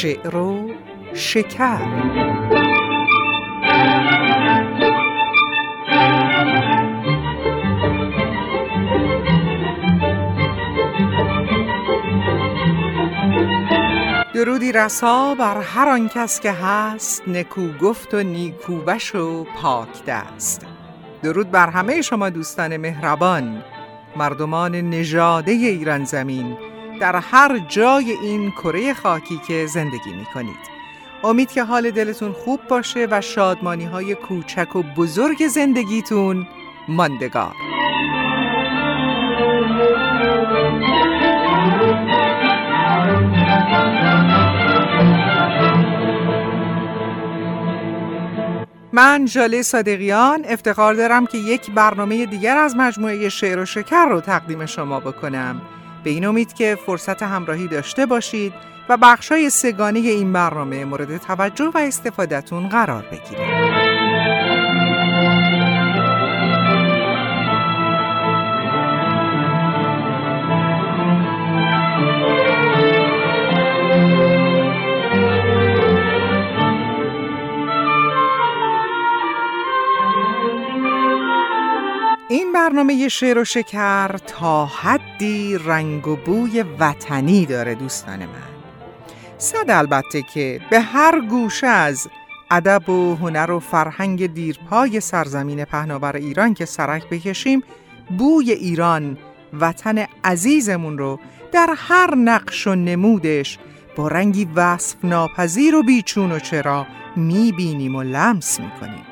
شعر و شکر. درودی رسا بر هر آن کس که هست نکو گفت و نیکوبش و پاک دست. درود بر همه شما دوستان مهربان. مردمان نژاده ایران زمین در هر جای این کره خاکی که زندگی می کنید امید که حال دلتون خوب باشه و شادمانی های کوچک و بزرگ زندگیتون ماندگار. من جاله صادقیان افتخار دارم که یک برنامه دیگر از مجموعه شعر و شکر رو تقدیم شما بکنم. به این امید که فرصت همراهی داشته باشید و بخشای سگانه این برنامه مورد توجه و استفادهتون قرار بگیرید. این برنامه شعر و شکر تا حدی رنگ و بوی وطنی داره دوستان من. صد البته که به هر گوشه از ادب و هنر و فرهنگ دیرپای سرزمین پهناور ایران که سرک بکشیم بوی ایران وطن عزیزمون رو در هر نقش و نمودش با رنگی وصف ناپذیر و بیچون و چرا می‌بینیم و لمس می‌کنیم.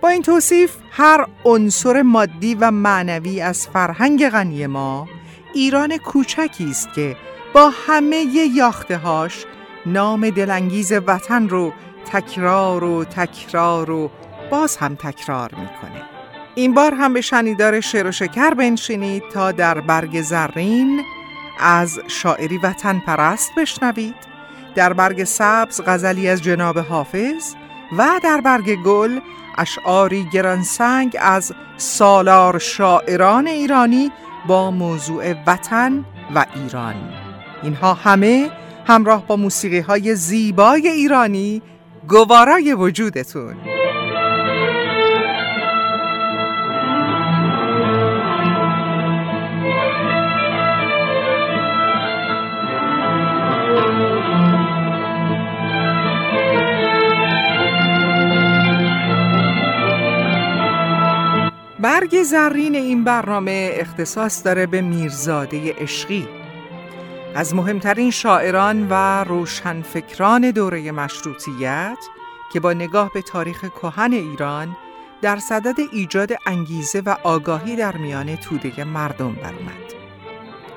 با این توصیف هر عنصر مادی و معنوی از فرهنگ غنی ما ایران کوچکی است که با همه یاخته هاش نام دلانگیز وطن رو تکرار و تکرار و باز هم تکرار می‌کنه. این بار هم به شنیدار شعر و شکر بنشینید تا در برگ زرین از شاعری وطن پرست بشنوید در برگ سبز غزلی از جناب حافظ و در برگ گل اشعاری گرانسنگ از سالار شاعران ایرانی با موضوع وطن و ایران. اینها همه همراه با موسیقی های زیبای ایرانی گوارای وجودتون. برگ زرین این برنامه اختصاص داره به میرزاده عشقی از مهمترین شاعران و روشنفکران دوره مشروطیت که با نگاه به تاریخ کهن ایران در صدد ایجاد انگیزه و آگاهی در میان توده مردم برآمد.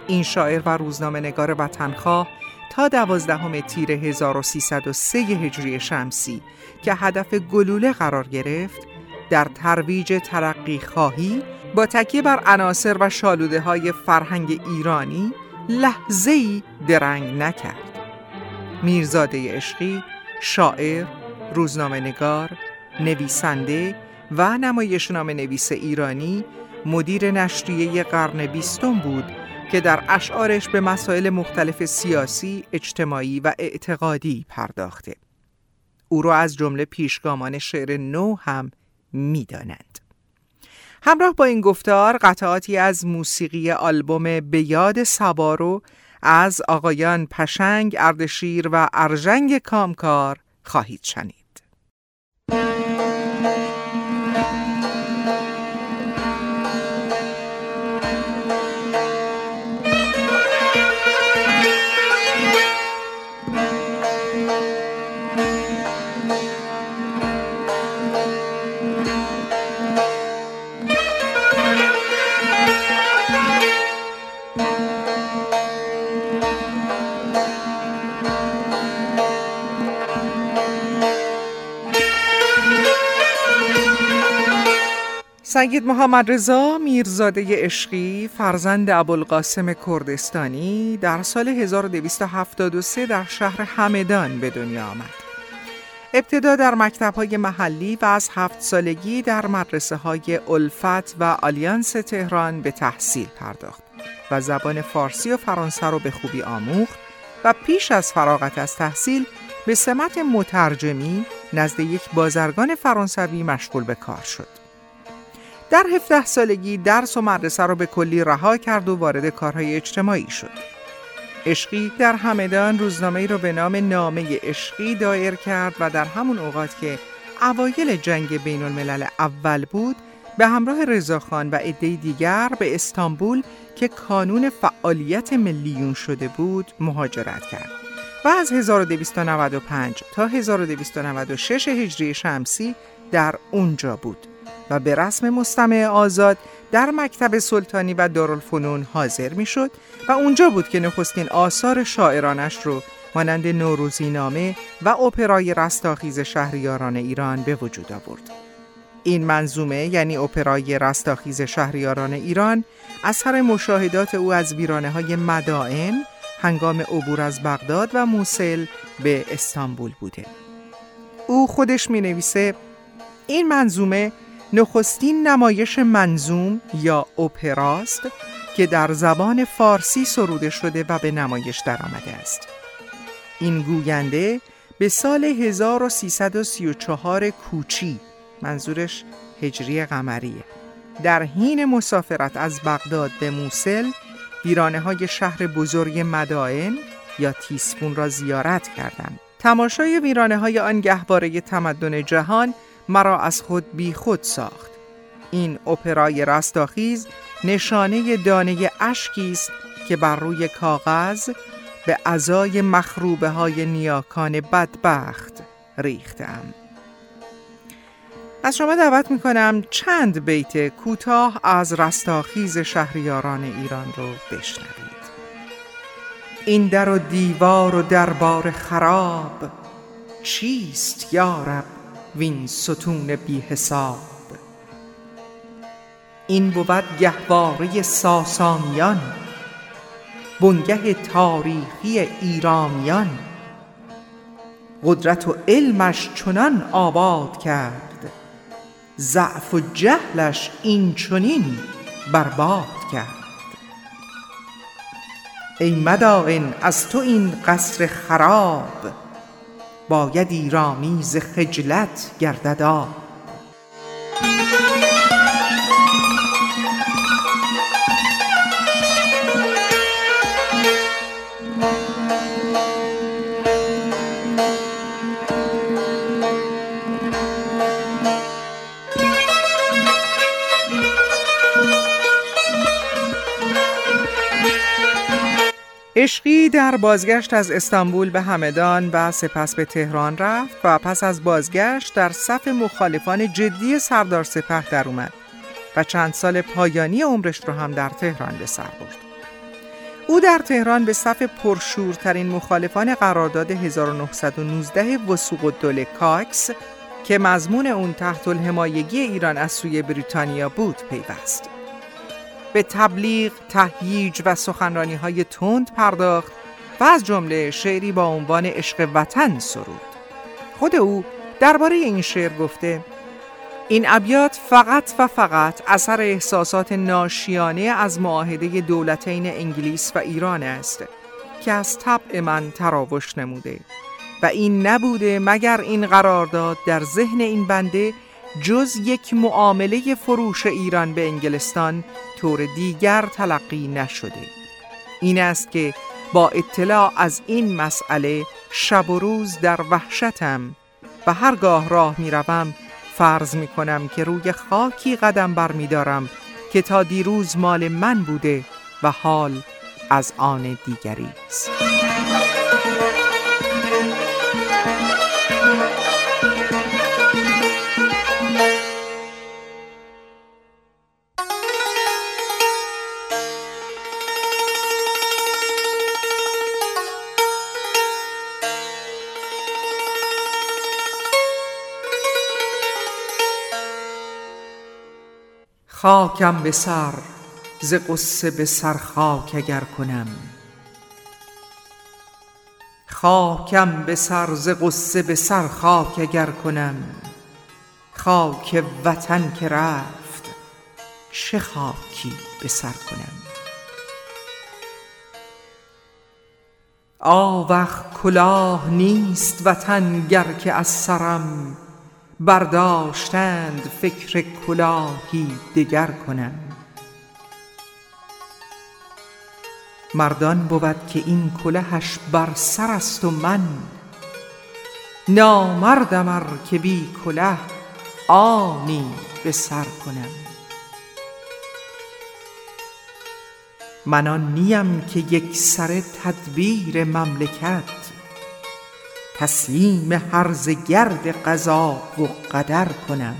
این شاعر و روزنامه نگار وطنخواه تا دوازدهم تیر 1303 هجری شمسی که هدف گلوله قرار گرفت در ترویج ترقی خواهی با تکیه بر عناصر و شالوده های فرهنگ ایرانی لحظه درنگ نکرد میرزاده عشقی شاعر، روزنامه نگار، نویسنده و نمایشنامه نویس ایرانی مدیر نشریه قرن بیستم بود که در اشعارش به مسائل مختلف سیاسی، اجتماعی و اعتقادی پرداخته. او را از جمله پیشگامان شعر نو هم می‌دانند. همراه با این گفتار قطعاتی از موسیقی آلبوم به یاد سبارو از آقایان پشنگ، اردشیر و ارژنگ کامکار خواهید شنید. سید محمد رضا میرزاده عشقی فرزند ابوالقاسم کردستانی در سال 1273 در شهر همدان به دنیا آمد. ابتدا در مکتب های محلی و از هفت سالگی در مدرسه های الفت و آلیانس تهران به تحصیل پرداخت و زبان فارسی و فرانسه را به خوبی آموخت و پیش از فراغت از تحصیل به سمت مترجمی نزد یک بازرگان فرانسوی مشغول به کار شد. در 17 سالگی درس و مدرسه را به کلی رها کرد و وارد کارهای اجتماعی شد. عشقی در همدان روزنامه را به نام نامه عشقی دایر کرد و در همون اوقات که اوایل جنگ بین الملل اول بود به همراه رضاخان و عده دیگر به استانبول که کانون فعالیت میلیون شده بود مهاجرت کرد و از 1295 تا 1296 هجری شمسی در اونجا بود و به رسم مستمع آزاد در مکتب سلطانی و دارالفنون حاضر می شد و اونجا بود که نخستین آثار شاعرانش رو مانند نوروزی نامه و اپرای رستاخیز شهریاران ایران به وجود آورد. این منظومه یعنی اپرای رستاخیز شهریاران ایران اثر مشاهدات او از ویرانه های مدائن هنگام عبور از بغداد و موسل به استانبول بوده. او خودش می نویسه این منظومه نخستین نمایش منظوم یا اپراست که در زبان فارسی سروده شده و به نمایش درآمده است. این گوینده به سال 1334 کوچی منظورش هجری قمریه در حین مسافرت از بغداد به موسل ویرانه های شهر بزرگ مدائن یا تیسفون را زیارت کردم تماشای ویرانه های آن گهواره تمدن جهان مرا از خود بی خود ساخت. این اپرای رستاخیز نشانه دانه اشکی است که بر روی کاغذ به ازای مخروبه های نیاکان بدبخت ریختم. از شما دعوت می کنم چند بیت کوتاه از رستاخیز شهریاران ایران رو بشنوید. این در و دیوار و دربار خراب چیست یارب؟ وین ستون بی حساب. این بود گهواره ساسانیان بنگه تاریخی ایرانیان. قدرت و علمش چنان آباد کرد ضعف و جهلش این چنین برباد کرد. ای مدائن از تو این قصر خراب باید ایرامیز خجلت گردد عشقی در بازگشت از استانبول به همدان و سپس به تهران رفت و پس از بازگشت در صف مخالفان جدی سردار سپه در اومد و چند سال پایانی عمرش رو هم در تهران به سر برد. او در تهران به صف پرشورترین مخالفان قرارداد 1919 وسوق الدوله کاکس که مضمون اون تحت الحمایگی ایران از سوی بریتانیا بود پیوست. به تبلیغ، تهییج و سخنرانی های تند پرداخت و از جمله شعری با عنوان عشق وطن سرود. خود او درباره این شعر گفته این ابیات فقط و فقط اثر احساسات ناشیانه از معاهده دولتین انگلیس و ایران است که از طبع من تراوش نموده و این نبوده مگر این قرارداد در ذهن این بنده جز یک معامله فروش ایران به انگلستان طور دیگر تلقی نشده این است که با اطلاع از این مسئله شب و روز در وحشتم و هرگاه راه می روم فرض می کنم که روی خاکی قدم بر می دارم که تا دیروز مال من بوده و حال از آن دیگری است. خاکم به سر ز قصه به سر خاک اگر کنم. خاکم به سر ز قصه به سر خاک اگر کنم. خاک وطن که رفت چه خاکی به سر کنم؟ آوخ کلاه نیست وطن گر که از سرم برداشتند فکر کلاهی دگر کنم. مردان بود که این کلهش بر سر است و من نامردم ار که بی کله آنی به سر کنم. من آن نیم که یک سره تدبیر مملکت تسلیم هرزه گرد قضا و قدر کنم.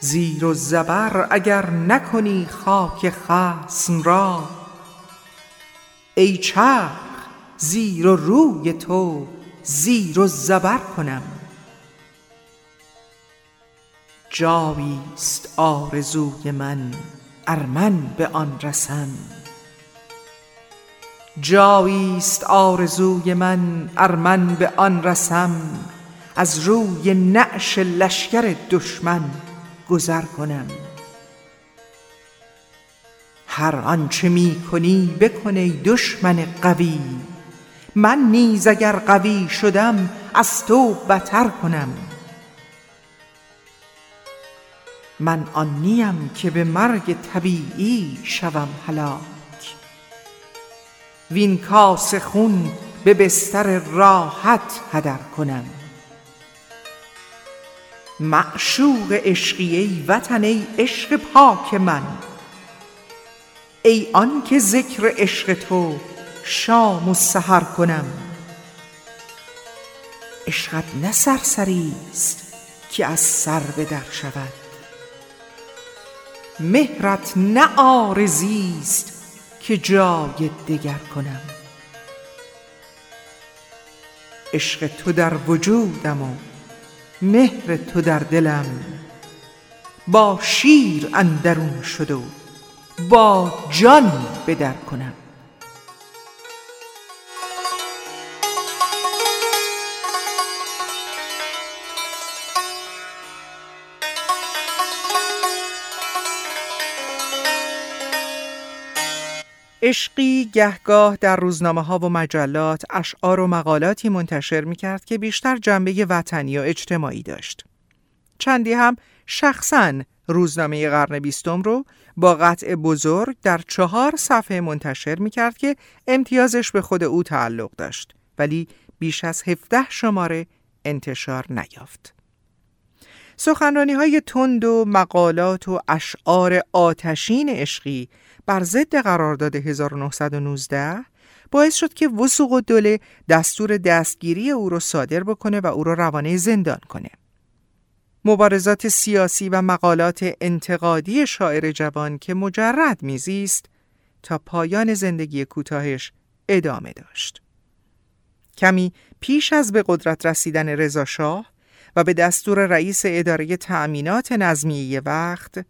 زیر و زبر اگر نکنی خاک خصم را ای چرخ زیر و روی تو زیر و زبر کنم. جاییست آرزوی من ار من به آن رسم جاییست آرزوی من ار من به آن رسم. از روی نعش لشکر دشمن گذر کنم. هر آنچه می کنی بکن ای دشمن قوی. من نیز اگر قوی شدم از تو بتر کنم. من آن نیم که به مرگ طبیعی شوم هلاک. وین کاس خون به بستر راحت هدر کنم. معشوق عشقی ای وطن ای عشق پاک من. ای آن که ذکر عشق تو شام و سحر کنم. عشقت نه سرسریست که از سر به در شود. مهرت نه عارضیست که جای دگر کنم. عشق تو در وجودم و مهر تو در دلم. با شیر اندرون شد و با جان به در کنم. عشقی گهگاه در روزنامه ها و مجلات اشعار و مقالاتی منتشر می کرد که بیشتر جنبه وطنی و اجتماعی داشت. چندی هم شخصا روزنامه قرن بیستم رو با قطع بزرگ در چهار صفحه منتشر می کرد که امتیازش به خود او تعلق داشت ولی بیش از 17 شماره انتشار نیافت. سخنرانی های تند و مقالات و اشعار آتشین عشقی بر ضد قرارداد 1919 باعث شد که وسوق و دوله دستور دستگیری او را صادر بکنه و او را روانه زندان کنه. مبارزات سیاسی و مقالات انتقادی شاعر جوان که مجرد میزیست تا پایان زندگی کوتاهش ادامه داشت. کمی پیش از به قدرت رسیدن رضا شاه و به دستور رئیس اداره تأمینات نظمیه وقت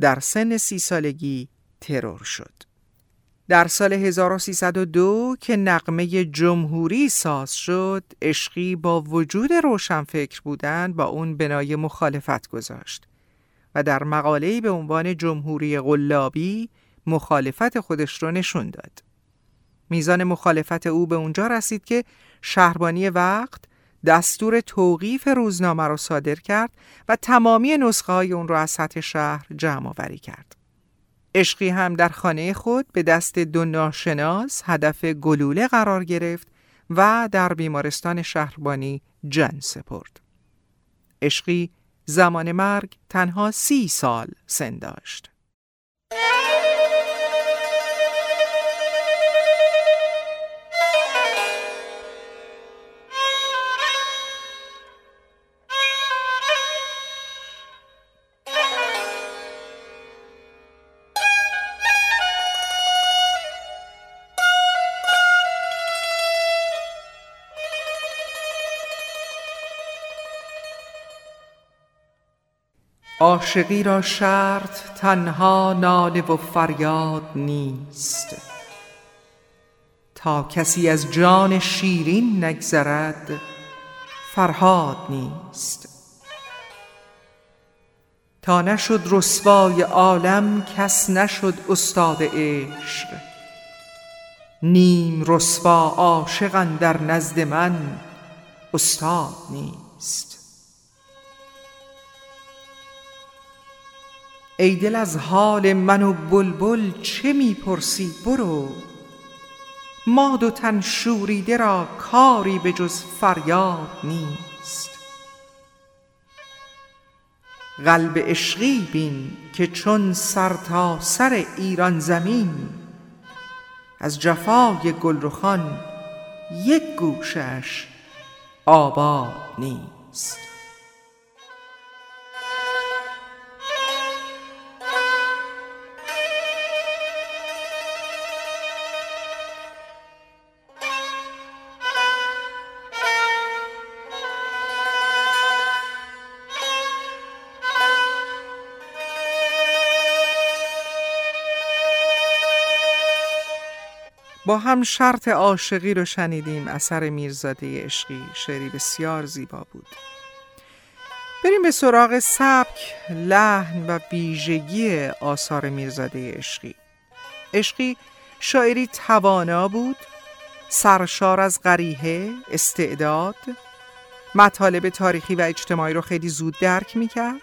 در سن سی سالگی ترور شد. در سال 1302 که نقمه جمهوری ساز شد، عشقی با وجود روشنفکر بودن با اون بنای مخالفت گذاشت و در مقاله‌ای به عنوان جمهوری غلابی مخالفت خودش رو نشون داد. میزان مخالفت او به اونجا رسید که شهربانی وقت دستور توقیف روزنامه را صادر کرد و تمامی نسخه های اون را از سطح شهر جمع آوری کرد. عشقی هم در خانه خود به دست دو ناشناس هدف گلوله قرار گرفت و در بیمارستان شهربانی جن سپرد. عشقی زمان مرگ تنها سی سال سن داشت. عاشقی را شرط تنها ناله و فریاد نیست. تا کسی از جان شیرین نگذرد فرهاد نیست. تا نشد رسوای عالم کس نشد استاد عشق. نیم رسوا عاشقن در نزد من استاد نیست. ای دل از حال من و بلبل چه می‌پرسی؟ برو. ما دو تن شوریده را کاری به جز فریاد نیست. قلب عشقی بین که چون سر تا سر ایران زمین از جفای گلرخان یک گوشش آباد نیست. با هم شرط عاشقی رو شنیدیم اثر میرزاده عشقی شعری بسیار زیبا بود. بریم به سراغ سبک، لحن و ویژگی آثار میرزاده عشقی. عشقی شاعری توانا بود سرشار از غریحه، استعداد مطالب تاریخی و اجتماعی رو خیلی زود درک می‌کرد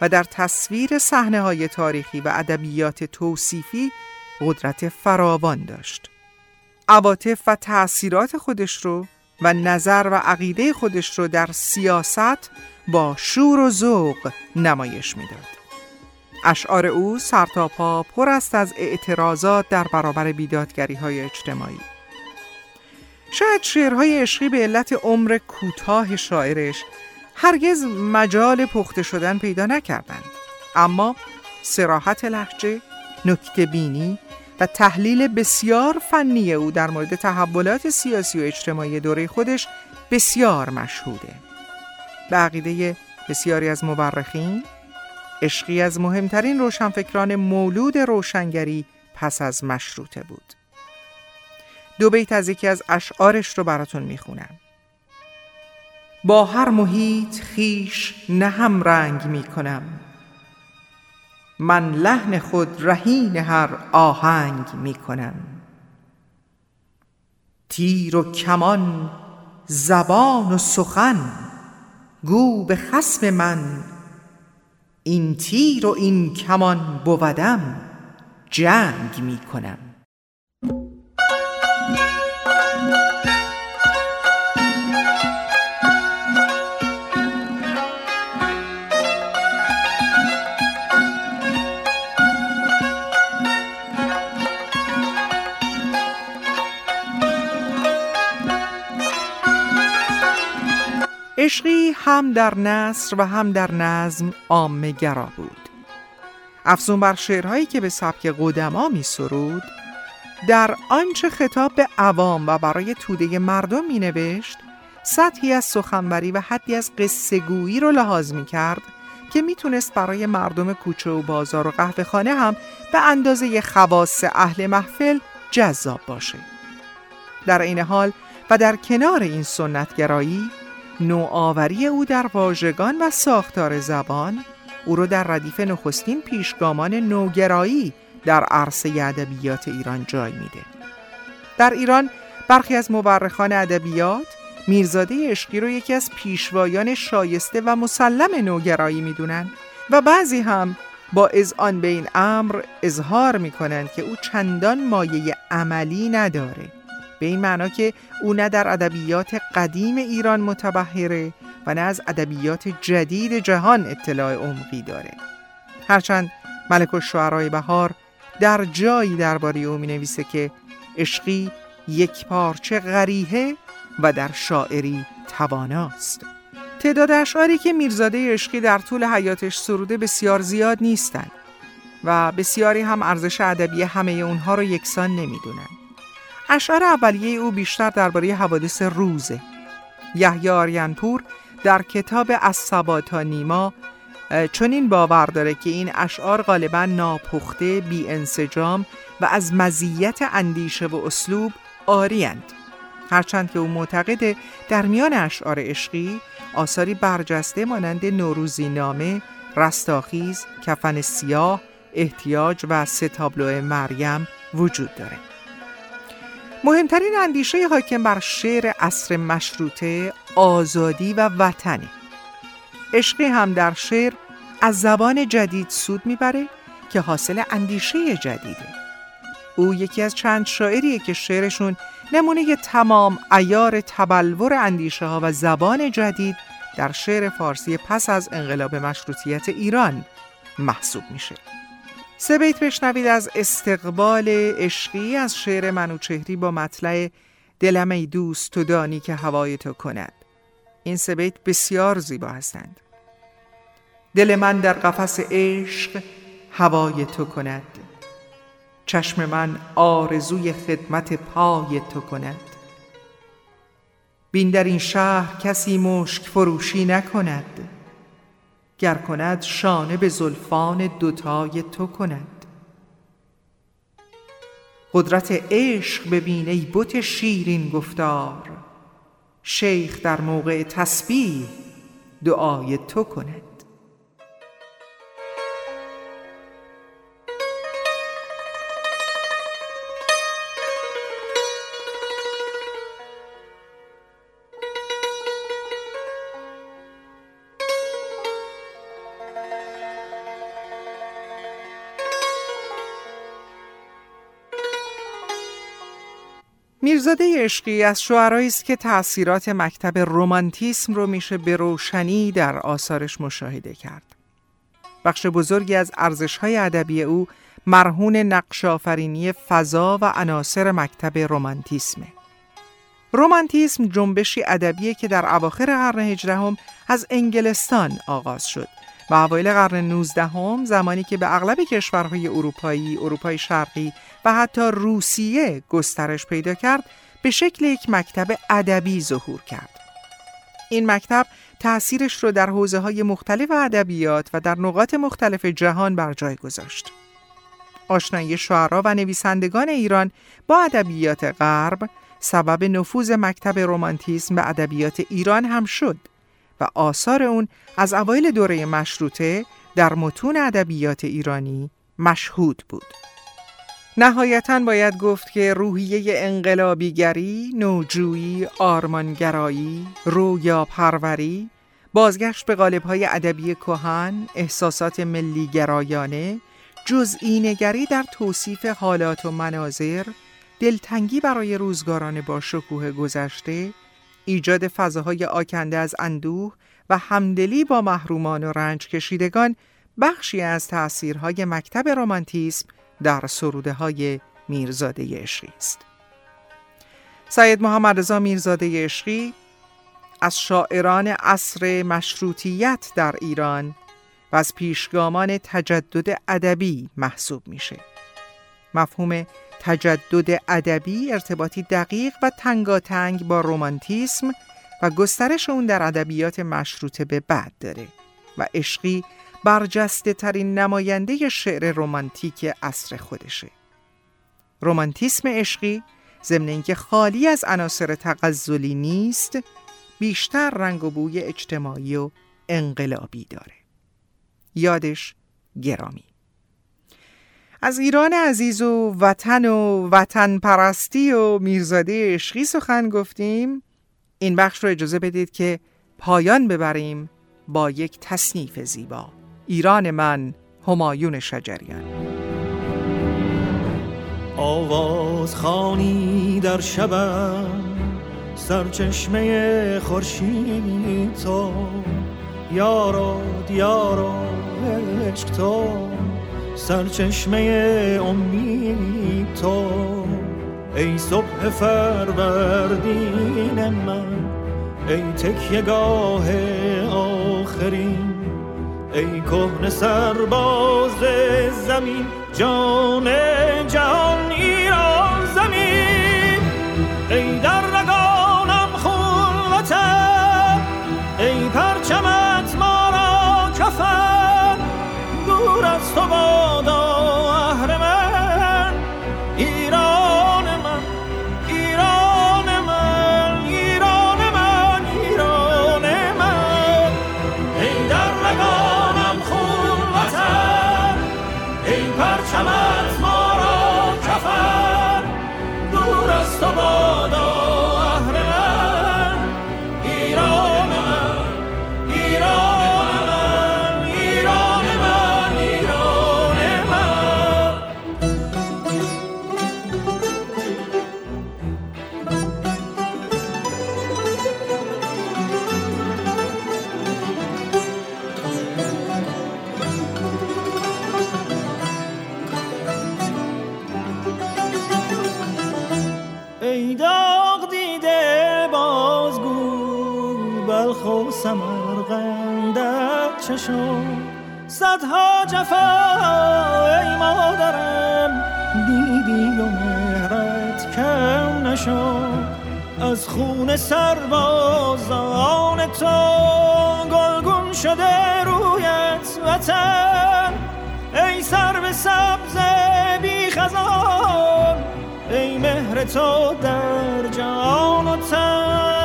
و در تصویر صحنه های تاریخی و ادبیات توصیفی قدرت فراوان داشت. عواطف و تأثیرات خودش رو و نظر و عقیده خودش رو در سیاست با شور و ذوق نمایش می‌داد. اشعار او سرتاپا پر است از اعتراضات در برابر بیدادگری های اجتماعی. شاید شعرهای عشقی به علت عمر کوتاه شاعرش هرگز مجال پخته شدن پیدا نکردند. اما سراحت لحجه، نکته بینی و تحلیل بسیار فنی او در مورد تحولات سیاسی و اجتماعی دوره خودش بسیار مشهوده. به عقیده بسیاری از مورخین، عشقی از مهمترین روشنفکران مولود روشنگری پس از مشروطه بود. دو بیت از یکی از اشعارش رو براتون می‌خونم. با هر محیط خیش نه هم رنگ می‌کنم من لحن خود رهین هر آهنگ می کنم. تیر و کمان زبان و سخن گو به خسم من. این تیر و این کمان بودم جنگ می کنم. عشقی هم در نصر و هم در نظم عامه گرا بود افزون بر شعرهایی که به سبک قدما می سرود در آنچه خطاب به عوام و برای توده مردم می نوشت سطحی از سخنوری و حدی از قصه گویی رو لحاظ می کرد که می‌تونست برای مردم کوچه و بازار و قهوه خانه هم به اندازه خواص اهل محفل جذاب باشه. در این حال و در کنار این سنتگرایی نوآوری او در واژگان و ساختار زبان او را در ردیف نخستین پیشگامان نوگرایی در عرصه ادبیات ایران جای میده. در ایران برخی از مورخان ادبیات میرزاده عشقی رو یکی از پیشوایان شایسته و مسلم نوگرایی می‌دونن و بعضی هم با اذعان به این امر اظهار می‌کنند که او چندان مایه عملی نداره به این معنا که او نه در ادبیات قدیم ایران متبهره و نه از ادبیات جدید جهان اطلاع عمقی داره. هرچند ملک الشعرای بهار در جایی درباره او می نویسه که عشقی یک پارچه غریحه و در شاعری تواناست. تعداد اشعاری که میرزاده عشقی در طول حیاتش سروده بسیار زیاد نیستند و بسیاری هم ارزش ادبی همه اونها رو یکسان نمی‌دونن اشعار اولیه او بیشتر درباره حوادث روزه. یحیی آریانپور در کتاب از تا نیما چنین باور داره که این اشعار غالبا ناپخته، بی انسجام و از مزیت اندیشه و اسلوب آریند هرچند که او معتقده در میان اشعار عشقی آثاری برجسته مانند نوروزی نامه، رستاخیز، کفن سیاه، احتیاج و ستابلو مریم وجود داره. مهمترین اندیشه حاکم بر شعر عصر مشروطه آزادی و وطنه عشقی هم در شعر از زبان جدید سود می‌بره که حاصل اندیشه جدیده. او یکی از چند شاعریه که شعرشون نمونه تمام ایار تبلور اندیشه ها و زبان جدید در شعر فارسی پس از انقلاب مشروطیت ایران محسوب میشه. سه بیت بشنوید از استقبال عشقی از شعر منوچهری با مطلع دلم ای دوست تو دانی که هوای تو کند. این سه بیت بسیار زیبا هستند. دل من در قفس عشق هوای تو کند. چشم من آرزوی خدمت پای تو کند. بین در این شهر کسی مشک فروشی نکند. گر کند شانه به زلفان دوتای تو کند. قدرت عشق ببین ای بت شیرین گفتار شیخ در موقع تسبیح دعای تو کند. میرزاده عشقی از شعرهایی است که تأثیرات مکتب رومانتیسم رو میشه به روشنی در آثارش مشاهده کرد. بخش بزرگی از ارزش‌های ادبی او مرهون نقش آفرینی فضا و عناصر مکتب رومانتیسمه. رومانتیسم جنبشی ادبیه که در اواخر قرن هجدهم از انگلستان آغاز شد و اوایل قرن 19 هم زمانی که به اغلب کشورهای اروپایی، اروپای شرقی و حتی روسیه گسترش پیدا کرد به شکل یک مکتب ادبی ظهور کرد. این مکتب تأثیرش رو در حوزه های مختلف ادبیات و در نقاط مختلف جهان بر جای گذاشت. آشنایی شعرا و نویسندگان ایران با ادبیات غرب سبب نفوذ مکتب رومانتیسم به ادبیات ایران هم شد و آثار اون از اوایل دوره مشروطه در متون ادبیات ایرانی مشهود بود. نهایتا باید گفت که روحیه انقلابیگری، نوجویی، آرمانگرایی، رویا پروری، بازگشت به قالب‌های ادبی کهن، احساسات ملیگرایانه، جزئی نگری در توصیف حالات و مناظر، دلتنگی برای روزگاران با شکوه گذشته، ایجاد فضاهای آکنده از اندوه و همدلی با محرومان و رنج کشیدگان بخشی از تأثیرهای مکتب رومانتیسم در سروده های میرزاده عشقی است. سید محمد رضا میرزاده عشقی از شاعران عصر مشروطیت در ایران و از پیشگامان تجدد ادبی محسوب میشه. مفهوم تجدد ادبی ارتباطی دقیق و تنگاتنگ با رومانتیسم و گسترش اون در ادبیات مشروطه به بعد داره و عشقی برجسته ترین نماینده شعر رومانتیک عصر خودشه. رومانتیسم عشقی ضمن اینکه خالی از عناصر تغزلی نیست بیشتر رنگ و بوی اجتماعی و انقلابی داره. یادش گرامی از ایران عزیز و وطن و وطن پرستی و میرزاده عشقی سخن گفتیم این بخش رو اجازه بدید که پایان ببریم با یک تصنیف زیبا ایران من همایون شجریان. آواز خانی در شبم سرچشمه خورشید تو. یارو دیارو عشق تو سرچشمه امید تو. ای صبح فروردین من ای تکیگاه آخرین ای کهن سرباز زمین جان جهان سمرقندت چشم صدها جفا ای مادرم دیدی و مهرت کم نشد از خون سربازان تو گلگون شده رویت وطن. ای سر به سبز بی خزان ای مهر تو در جان و تن.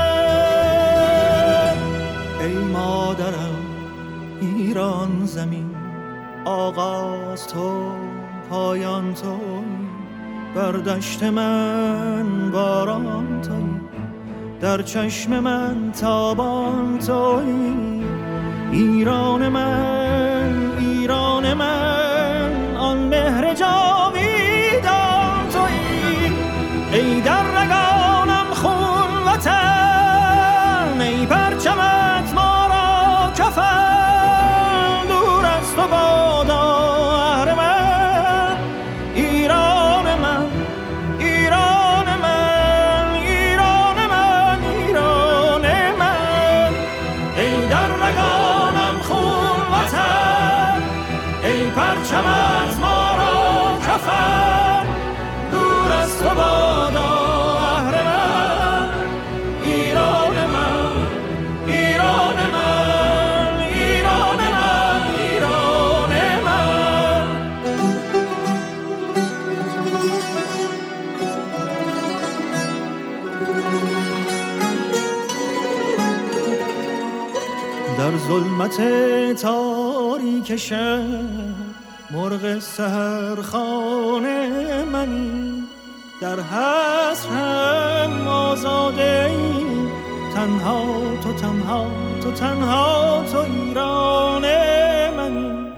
ایران زمین آغاز تو پایان تو بر دشت من باران توی. در چشم من تابان توی. ایران من ایران من آن مهر ظلمت تاریک شب مرغ سهرخانه منی. در حسرم آزاده ای تنها تو تنها تو تنها تو ایران منی.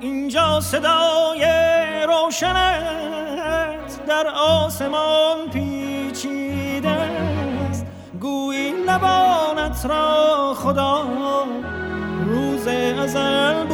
اینجا صدای روشنت در آسمان پیچیده است. گویی لبانت را خدا روز ازل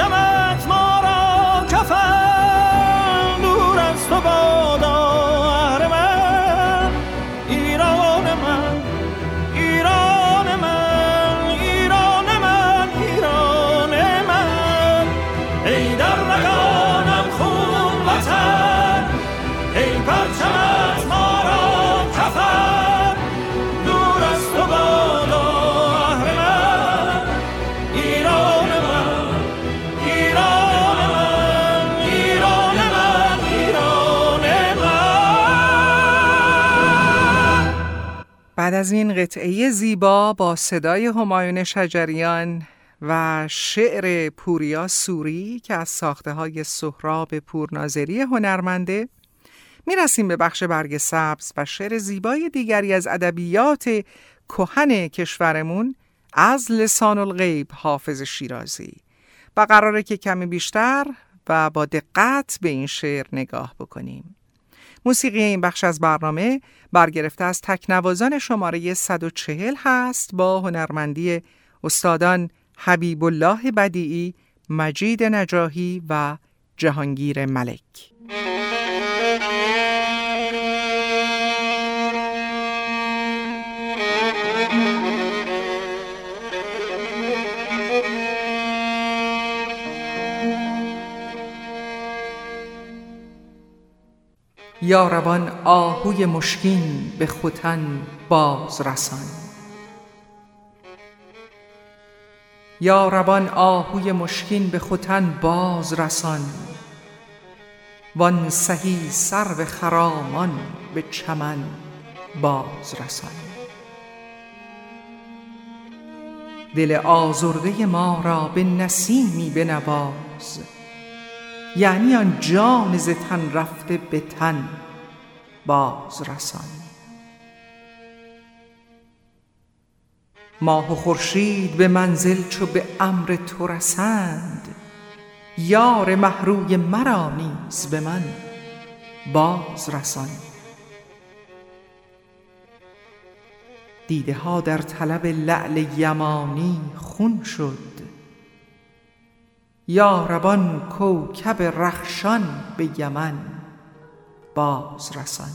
ای از این قطعه زیبا با صدای همایون شجریان و شعر پوریا سوری که از ساخته های سهراب پورناظری هنرمنده می‌رسیم به بخش برگ سبز و شعر زیبای دیگری از ادبیات کهن کشورمون از لسان الغیب حافظ شیرازی. و قراره که کمی بیشتر و با دقت به این شعر نگاه بکنیم. موسیقی این بخش از برنامه برگرفته از تکنوازان شماره 140 هست با هنرمندی استادان حبیب الله بدیعی، مجید نجاهی و جهانگیر ملک. یاربان آهوی مشکین به خوتن باز رسان یاربان آهوی مشکین به خوتن باز رسان وان سهی سرو خرامان به چمن باز رسان دل آزرده ما را به نسیمی بنواز. یعنی آن جان ز تن رفته به تن. باز رسان ماه و خورشید به منزل چو به امر تو رسند. یار محروی مرا نیز به من. باز رسان دیده ها در طلب لعل یمانی خون شد. یاربان کوکب رخشان به یمن باز رسان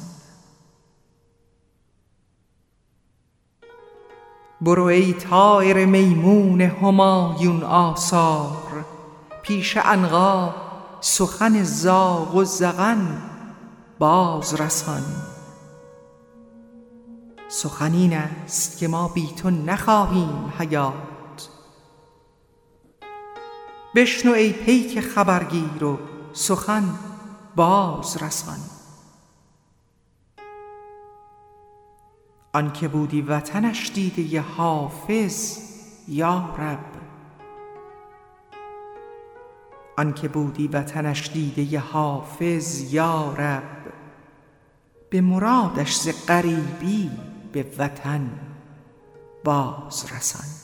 برو ای طایر میمون همایون آثار پیش عنقا سخن زاغ و زغن باز رسان سخن است که ما بی تو نخواهیم حیات. بشنو ای پیک خبرگیر و سخن باز رسان. آن که بودی وطنش دیده ی حافظ یا رب. آن که بودی وطنش دیده ی حافظ یا رب. به مرادش ز غریبی به وطن باز رسان.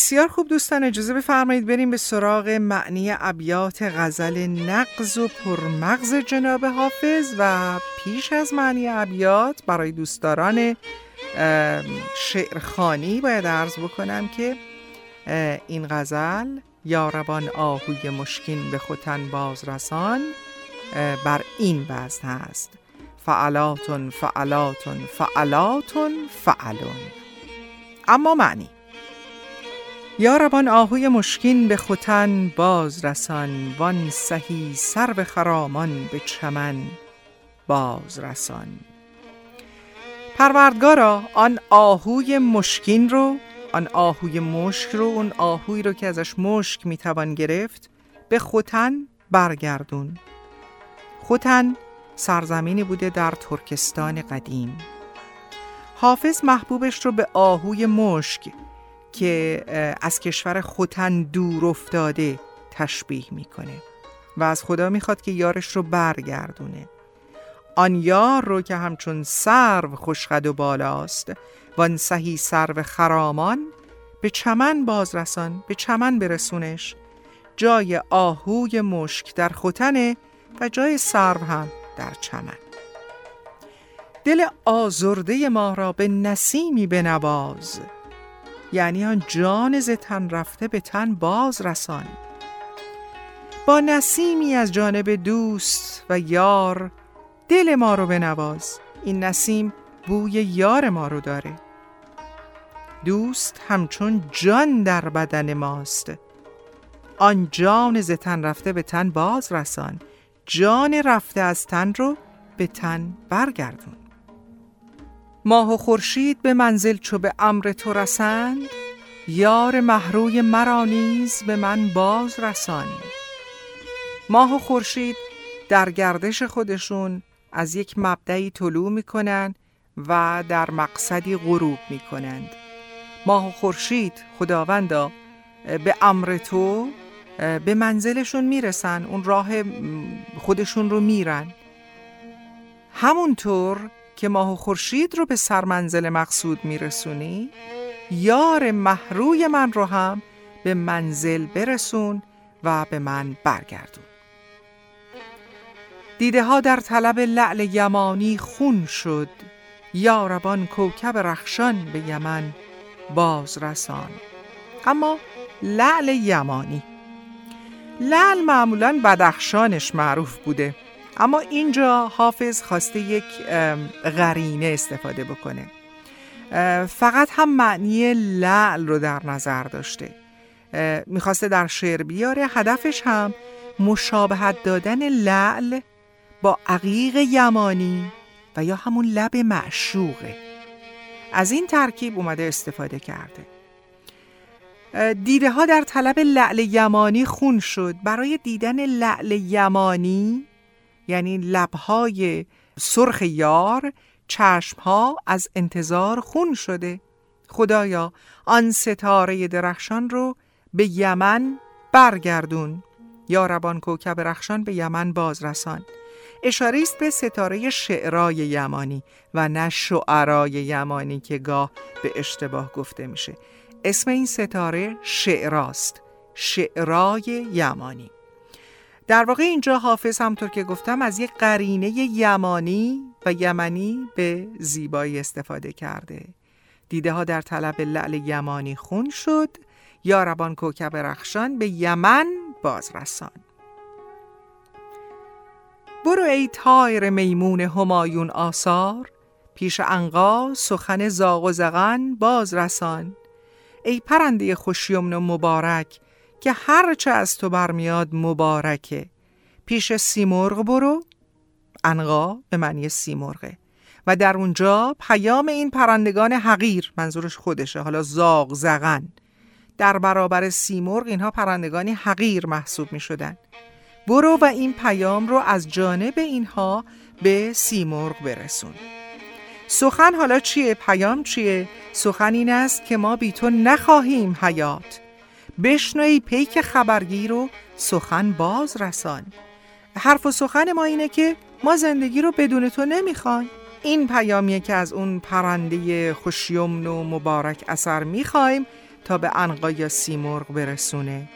بسیار خوب دوستان اجازه بفرمایید بریم به سراغ معنی ابیات غزل نقض و پرمغز جناب حافظ و پیش از معنی ابیات برای دوستداران شعرخانی باید عرض بکنم که این غزل یاربان آهوی مشکین به خوتن بازرسان بر این وزن هست. فعلاتون فعلاتون فعلاتون فعلون. اما معنی یاربان آهوی مشکین به خوتن باز رسان وان سهی سر خرامان به چمن باز رسان. پروردگارا آن آهوی مشکین رو آن آهوی مشک رو اون آهوی رو که ازش مشک می‌توان گرفت به خوتن برگردون. خوتن سرزمینی بوده در ترکستان قدیم. حافظ محبوبش رو به آهوی مشک که از کشور خوتن دور افتاده تشبیه می‌کنه و از خدا می‌خواد که یارش رو برگردونه. آن یار رو که همچون سرو خوشقد و بالاست وان سهی سرو خرامان به چمن بازرسان به چمن برسونش. جای آهوی مشک در خوتنه و جای سرو هم در چمن. دل آزرده ما را به نسیمی بنواز. یعنی آن جان ز تن رفته به تن باز رسان. با نسیمی از جانب دوست و یار دل ما رو بنواز. این نسیم بوی یار ما رو داره. دوست همچون جان در بدن ماست. آن جان ز تن رفته به تن باز رسان. جان رفته از تن رو به تن برگردون. ماه و خورشید به منزل چو به امر تو رسند یار محروی مرا نیز به من باز رسان. ماه و خورشید در گردش خودشون از یک مبدعی طلوع می‌کنن و در مقصدی غروب می‌کنند. ماه و خورشید خداوندا به امر تو به منزلشون می‌رسن اون راه خودشون رو میرن. همونطور که ماه و خورشید رو به سرمنزل مقصود میرسونی یار محروی من رو هم به منزل برسون و به من برگردون. دیده ها در طلب لعل یمانی خون شد یاربان کوکب رخشان به یمن باز رسان. اما لعل یمانی لعل معمولا بدخشانش معروف بوده. اما اینجا حافظ خواسته یک غرینه استفاده بکنه. فقط هم معنی لعل رو در نظر داشته. می‌خواسته در شعر بیاره. هدفش هم مشابهت دادن لعل با عقیق یمانی و یا همون لب معشوقه. از این ترکیب اومده استفاده کرده. دیده ها در طلب لعل یمانی خون شد. برای دیدن لعل یمانی یعنی لبهای سرخ یار چشمها از انتظار خون شده. خدایا آن ستاره درخشان رو به یمن برگردون. یا ربان کوکب رخشان به یمن بازرسان. اشاره است به ستاره شعرای یمانی و نه شعرای یمانی که گاه به اشتباه گفته میشه. اسم این ستاره شعراست. شعرای یمانی. در واقع اینجا حافظ همطور که گفتم از یک قرینه یمانی و یمنی به زیبایی استفاده کرده. دیده ها در طلب لعل یمانی خون شد. یا ربان کوکب رخشان به یمن بازرسان. برو ای تایر میمون همایون آثار. پیش انقا سخن زاغ و زغن بازرسان. ای پرنده خوشیمن و مبارک که هرچه از تو برمیاد مبارکه. پیش سیمرغ برو. انقا به معنی سیمرغه و در اونجا پیام این پرندگان حقیر منظورش خودشه حالا زاغ زغن. در برابر سیمرغ اینها پرندگانی حقیر محسوب می شدن برو و این پیام رو از جانب اینها به سیمرغ برسون. سخن حالا چیه؟ پیام چیه؟ سخن این است که ما بی تو نخواهیم حیات. بشنوی پیک خبرگی رو سخن باز رسان. حرف و سخن ما اینه که ما زندگی رو بدون تو نمی‌خوایم. این پیامیه که از اون پرنده خوشیمن و مبارک اثر می‌خوایم تا به انقا یا سیمرغ برسونه.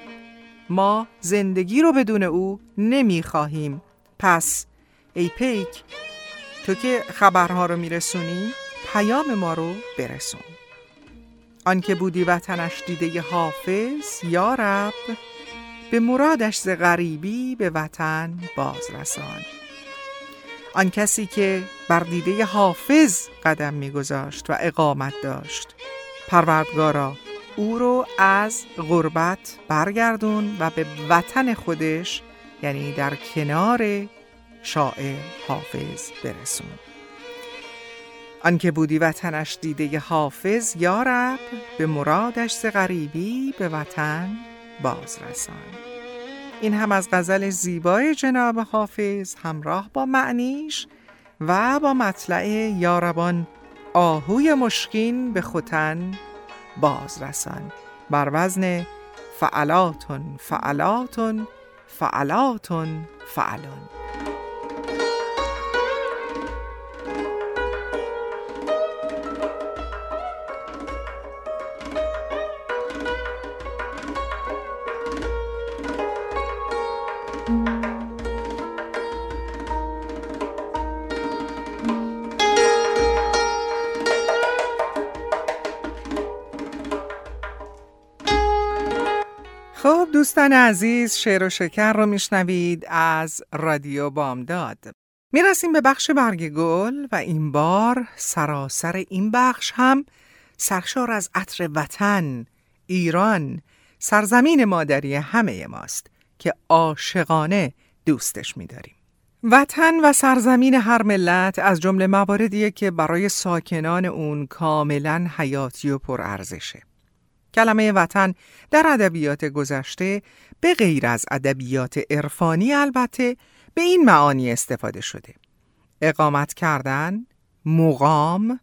ما زندگی رو بدون او نمی‌خواهیم. پس ای پیک تو که خبرها رو میرسونی پیام ما رو برسون. آنکه بودی وطنش دیده حافظ یا رب به مرادش ز غریبی به وطن باز رسان آن کسی که بر دیده حافظ قدم میگذاشت و اقامت داشت پروردگارا او رو از غربت برگردون و به وطن خودش یعنی در کنار شاعر حافظ برسون. آنکه بودی وطنش دیده حافظ یارب به مرادش ز غریبی به وطن باز رسان این هم از غزل زیبای جناب حافظ همراه با معنیش و با مطلع یاربان آهوی مشکین به خوتن باز رسان بر وزن فعلاتون فعلاتون فعلاتون فعلون. دوستان عزیز شعر و شکر رو میشنوید از رادیو بامداد می‌رسیم به بخش برگ گل و این بار سراسر این بخش هم سرشار از عطر وطن ایران سرزمین مادری همه ماست که عاشقانه دوستش می‌داریم وطن و سرزمین هر ملت از جمله مواردیه که برای ساکنان اون کاملا حیاتی و پرارزشه. کلمه وطن در ادبیات گذشته به غیر از ادبیات عرفانی البته به این معانی استفاده شده. اقامت کردن، مقام،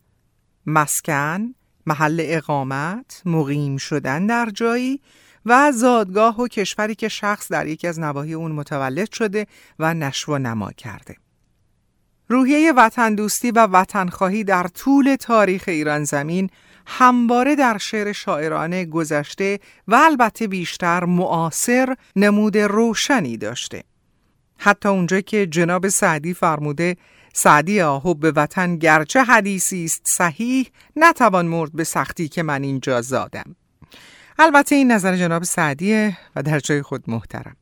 مسکن، محل اقامت، مقیم شدن در جایی و زادگاه و کشوری که شخص در یکی از نواحی اون متولد شده و نشو و نما کرده. روحیه وطن دوستی و وطن خواهی در طول تاریخ ایران زمین همواره در شعر شاعرانه گذشته و البته بیشتر معاصر نمود روشنی داشته. حتی اونجا که جناب سعدی فرموده سعدی آهو به وطن گرچه حدیثی است صحیح نتوان مرد به سختی که من اینجا زادم. البته این نظر جناب سعدیه و در جای خود محترم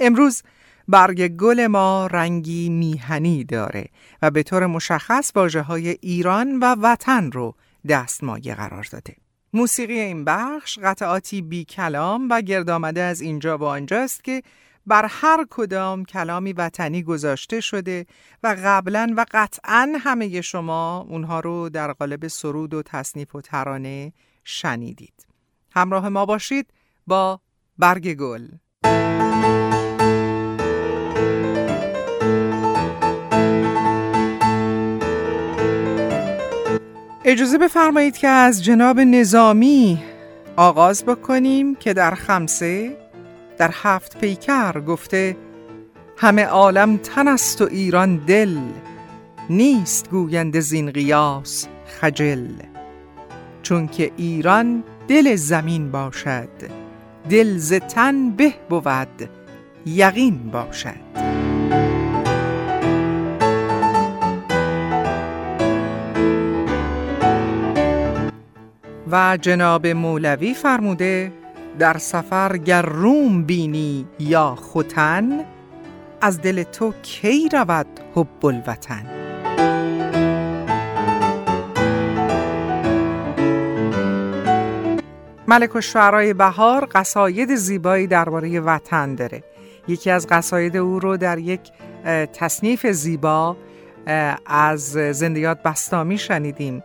امروز برگ گل ما رنگی میهنی داره و به طور مشخص واجه های ایران و وطن رو دستمایه قرار داده. موسیقی این بخش قطعاتی بی کلام و گرد آمده از اینجا و آنجاست که بر هر کدام کلامی وطنی گذاشته شده و قبلا و قطعا همه شما اونها رو در قالب سرود و تصنیف و ترانه شنیدید. همراه ما باشید با برگ گل. اجازه بفرمایید که از جناب نظامی آغاز بکنیم که در خمسه در هفت پیکر گفته همه عالم تن است و ایران دل نیست گویند زین قیاس خجل. چون که ایران دل زمین باشد دل ز تن به بود یقین باشد. و جناب مولوی فرموده در سفر گر روم بینی یا خوتن از دل تو کی رود حب الوطن؟ ملک و شعرهای بهار قصاید زیبایی درباره وطن داره. یکی از قصاید او رو در یک تصنیف زیبا از زندیات بستامی شنیدیم.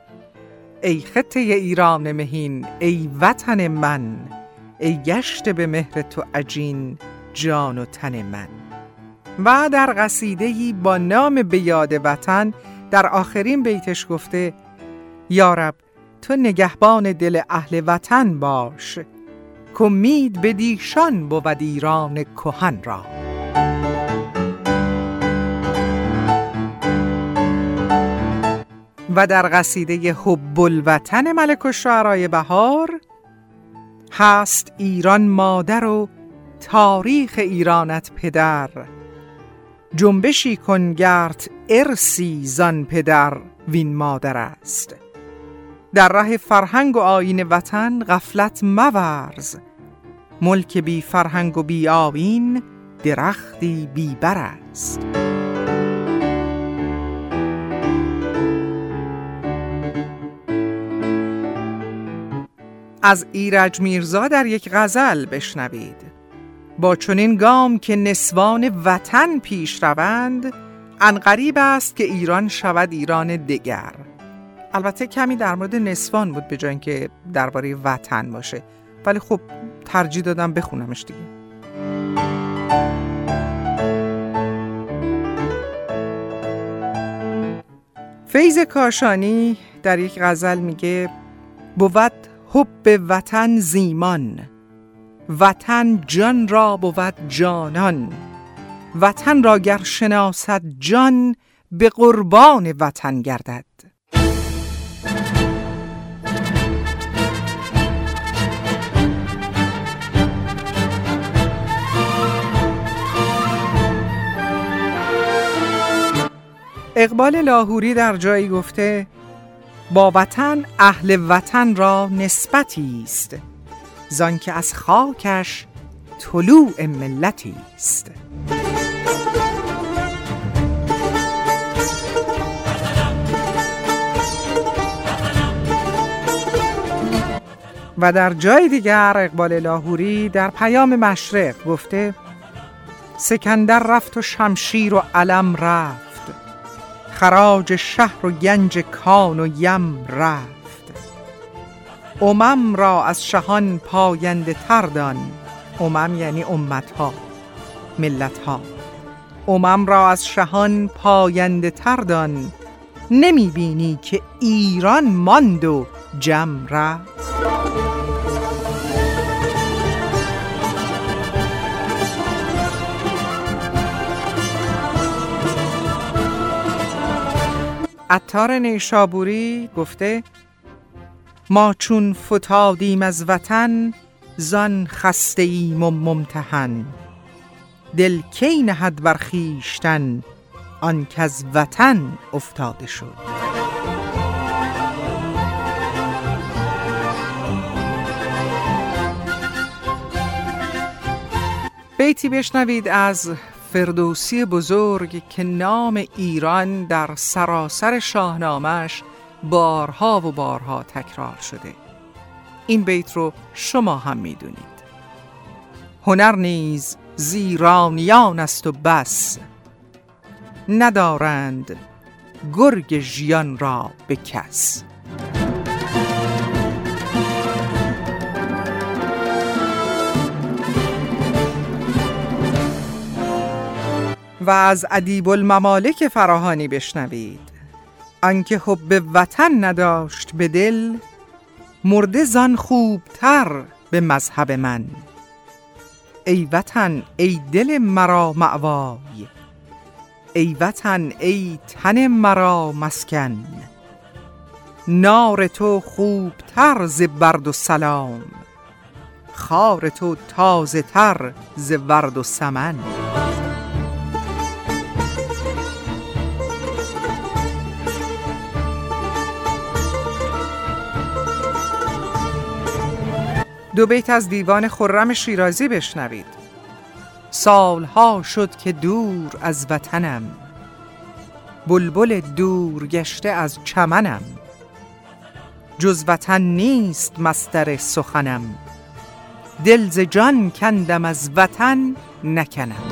ای خطه ایران مهین ای وطن من ای گشت به مهر تو عجین جان و تن من. و در قصیدهی با نام به یاد وطن در آخرین بیتش گفته یارب تو نگهبان دل اهل وطن باش کمید به دیشان بود ایران کهن را. و در قصیده حب الوطن ملک و بهار هست ایران مادر و تاریخ ایرانت پدر. جنبشی کن گرت ارسی زن پدر وین مادر است. در ره فرهنگ و آین وطن غفلت مورز. ملک بی فرهنگ و بی آین درختی بی بر است. از ایرج میرزا در یک غزل بشنوید. با چنین گام که نسوان وطن پیش روند انقریب است که ایران شود ایران دگر. البته کمی در مورد نسوان بود به جای اینکه درباره وطن باشه ولی خب ترجیح دادم بخونمش دیگه. فیض کاشانی در یک غزل میگه بود حب وطن زیمان. وطن جان را بود جانان. وطن را گر شناسد جان به قربان وطن گردد. اقبال لاهوری در جایی گفته با وطن اهل وطن را نسبتی است. که از خاکش طلوع ملتی است. و در جای دیگر اقبال لاهوری در پیام مشرق گفته سکندر رفت و شمشیر و علم رفت. خراج شهر و گنج کان و یم رفت. امم را از شهان پاینده تردان امم یعنی امت ها ملت ها امم را از شهان پاینده تردان نمی بینی که ایران ماند و جم رفت. عطار نیشابوری گفته ما چون فتادیم از وطن زان خسته ایم و ممتحن. دل کی نهد بر آن از وطن افتاده شد. بیتی بشنوید از فردوسی بزرگ که نام ایران در سراسر شاهنامش بارها و بارها تکرار شده. این بیت رو شما هم می‌دونید. هنر نیز زیرانیان است و بس. ندارند گرگ ژیان را به کس. و از ادیب الممالک فراهانی بشنوید. آنکه حب وطن نداشت به دل مرده زان خوبتر به مذهب من. ای وطن ای دل مرا معوای ای وطن ای تن مرا مسکن. نار تو خوبتر ز برد و سلام. خار تو تازه تر ز ورد و سمن. دو بیت از دیوان خرم شیرازی بشنوید. سالها شد که دور از وطنم. بلبل دور گشته از چمنم. جز وطن نیست مستر سخنم. دل ز جان کندم از وطن نکنم.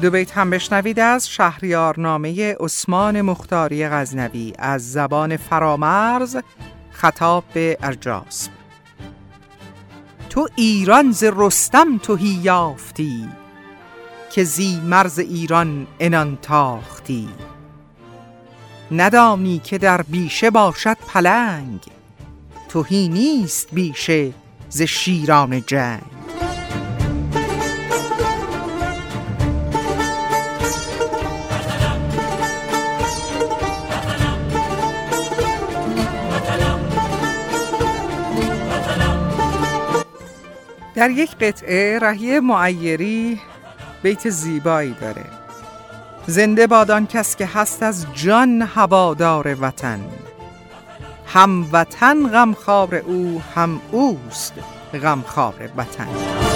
دو بیت هم بشنوید از شهریارنامه عثمان مختاری غزنوی از زبان فرامرز خطاب به ارجاس تو ایران ز رستم توهی یافتی که زی مرز ایران انان تاختی. ندانی که در بیشه باشد پلنگ توهی نیست بیشه ز شیران جنگ. در یک قطعه رهیه معیری بیت زیبایی داره. زنده بادان کس که هست از جان هوادار وطن. هم وطن غمخوار او هم اوست غمخوار وطن.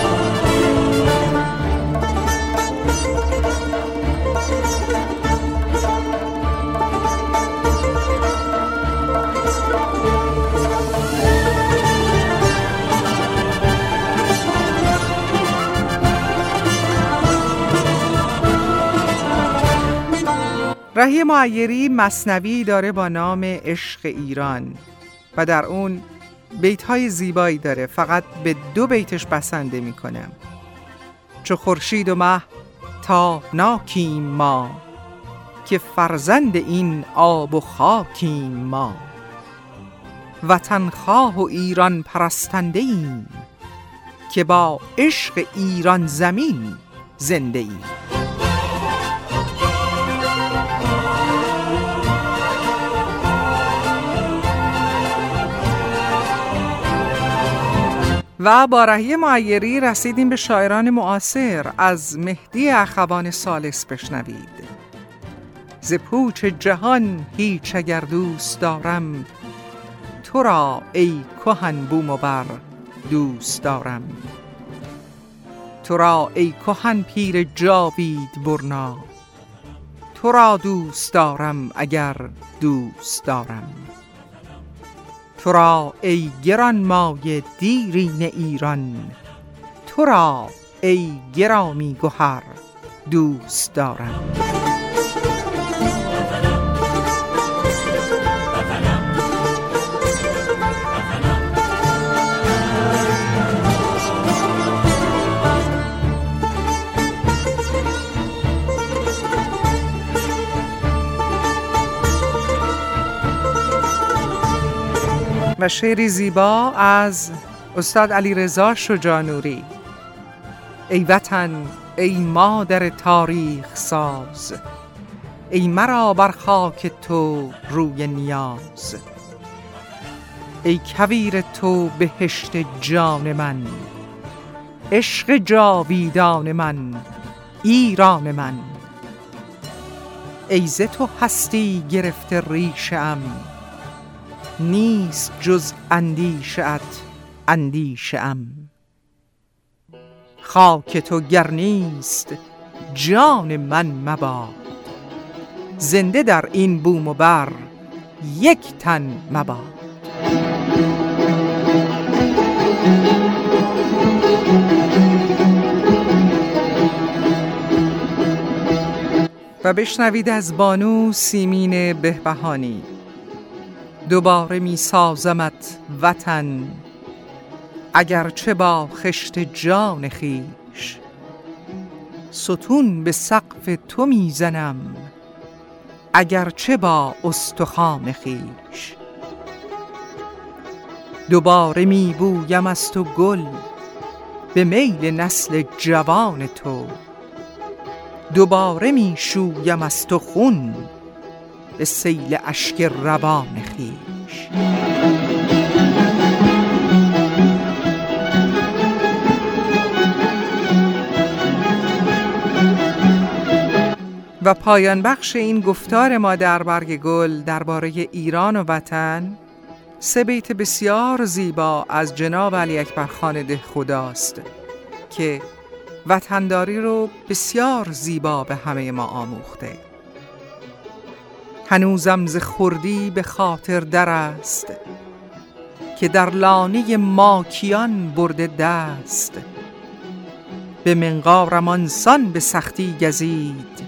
رهی معیری مصنوی داره با نام عشق ایران و در اون بیت های زیبایی داره فقط به دو بیتش بسنده می کنم چو خورشید و مه تابناکیم ما که فرزند این آب و خاکیم ما. وطنخواه و ایران پرستنده ایم که با عشق ایران زمین زنده ایم و با رهی معیری رسیدیم به شاعران معاصر. از مهدی اخوان سالس بشنوید. ز پوچ جهان هیچ اگر دوست دارم تو را ای کهن بوم و بر دوست دارم. تو را ای کهن پیر جاوید برنا تو را دوست دارم اگر دوست دارم. تو را ای گران مای دیرین ایران. تو را ای گرامی گهر دوست دارم. شعری زیبا از استاد علی رضا شجانوری. ای وطن ای مادر تاریخ ساز ای مرا بر خاک تو روی نیاز. ای کویر تو بهشت جان من عشق جاویدان من ایران من. ای ز تو هستی گرفته ریشم نیست جز اندیشه اندیشه ام خاک تو گر نیست جان من مباد. زنده در این بوم و بر یک تن مباد. و بشنوید از بانو سیمین بهبهانی. دوباره می سازمت وطن چه با خشت جان خیش ستون به سقف تو می‌زنم چه با استخوان خیش دوباره می بویم از تو گل به میل نسل جوان تو. دوباره می شویم از تو خون به سیل اشک روان خیش و پایان بخش این گفتار ما در برگ گل درباره ایران و وطن سه بیت بسیار زیبا از جناب علی اکبر خانده خداست که وطنداری رو بسیار زیبا به همه ما آموخته. هنوزم ز خردی به خاطر در است که در لانه ماکیان برده دست. به منقارم آنسان به سختی گزید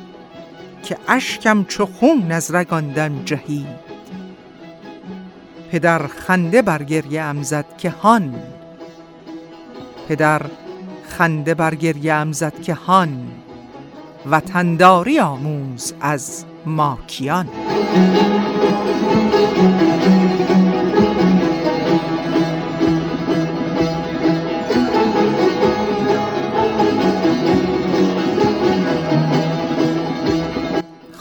که اشکم چو خون از رگاندن جهید. پدر خنده بر گریه ام زد که هان. پدر خنده بر گریه ام زد که هان. وطنداری آموز از ماکیان.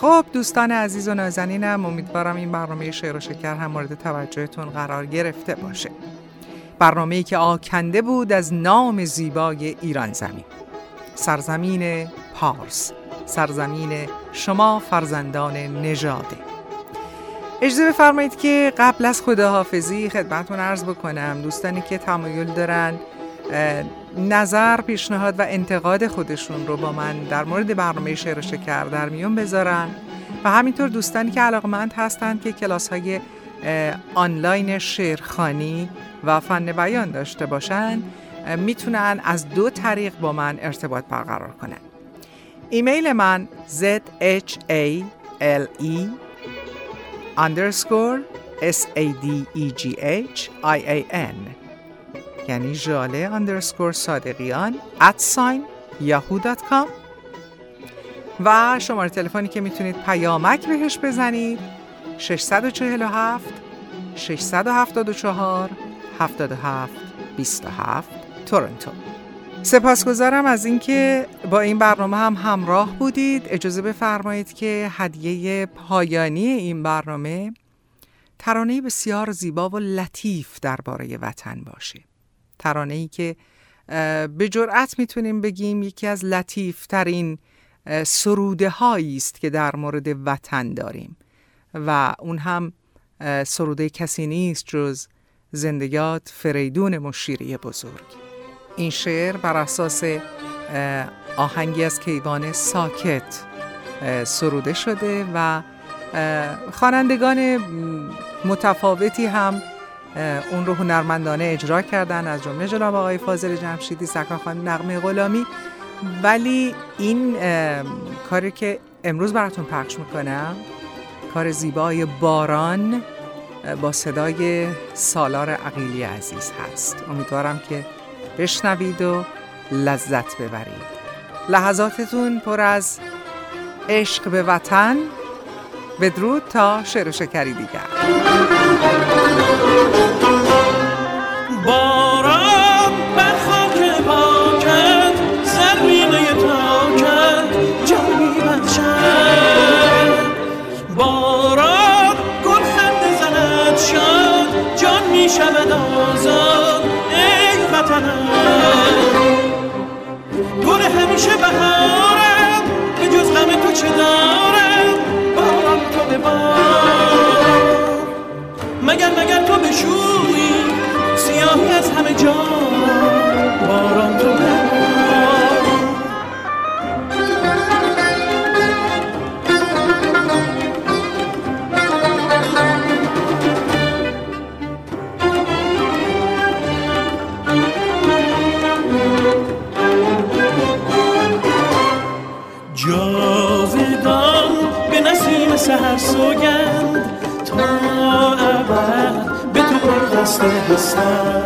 خب دوستان عزیز و نازنینم امیدوارم این برنامه شعر و شکر هم مورد توجهتون قرار گرفته باشه. برنامه‌ای که آکنده بود از نام زیبای ایران زمین. سرزمین پارس. سرزمین شما فرزندان نژاده اجازه بفرمایید که قبل از خداحافظی خدمتون عرض بکنم. دوستانی که تمایل دارن نظر پیشنهاد و انتقاد خودشون رو با من در مورد برنامه شعر شکر در میون بذارن. و همینطور دوستانی که علاقمند هستند که کلاس های آنلاین شعرخانی و فن بیان داشته باشند می‌تونن از دو طریق با من ارتباط برقرار کنن. ایمیل من z h a l e underscore s a d e g h i a n. یعنی ژاله underscore صادقیان at sign yahoo.com و شماره تلفنی که می‌تونید پیامک بهش بزنید 647 674 77 27 تورنتو. سپاسگزارم از اینکه با این برنامه هم همراه بودید. اجازه بفرمایید که هدیه پایانی این برنامه ترانه بسیار زیبا و لطیف درباره وطن باشه. ترانه ای که به جرأت می‌تونیم بگیم یکی از لطیفترین سروده هایی است که در مورد وطن داریم. و اون هم سروده کسی نیست جز زندگیات فریدون مشیری بزرگ. این شعر بر اساس آهنگی از کیوان ساکت سروده شده و خوانندگان متفاوتی هم اون رو هنرمندانه اجرا کردن از جمله جناب آقای فاضل جمشیدی سکان خان نغمه غلامی. ولی این کاری که امروز براتون پخش می‌کنم کار زیبای باران با صدای سالار عقیلی عزیز هست. امیدوارم که بشنوید و لذت ببرید. لحظاتتون پر از عشق به وطن. بدرود تا شعر و شکری دیگر. همیشه بهارم به جز غم تو چه دارم باران تو به بار. مگر مگر تو بشویی؟ سیاهی از همه جا. باران تو جاودان سهر سوگند تا ابد به تو پیوسته هستم.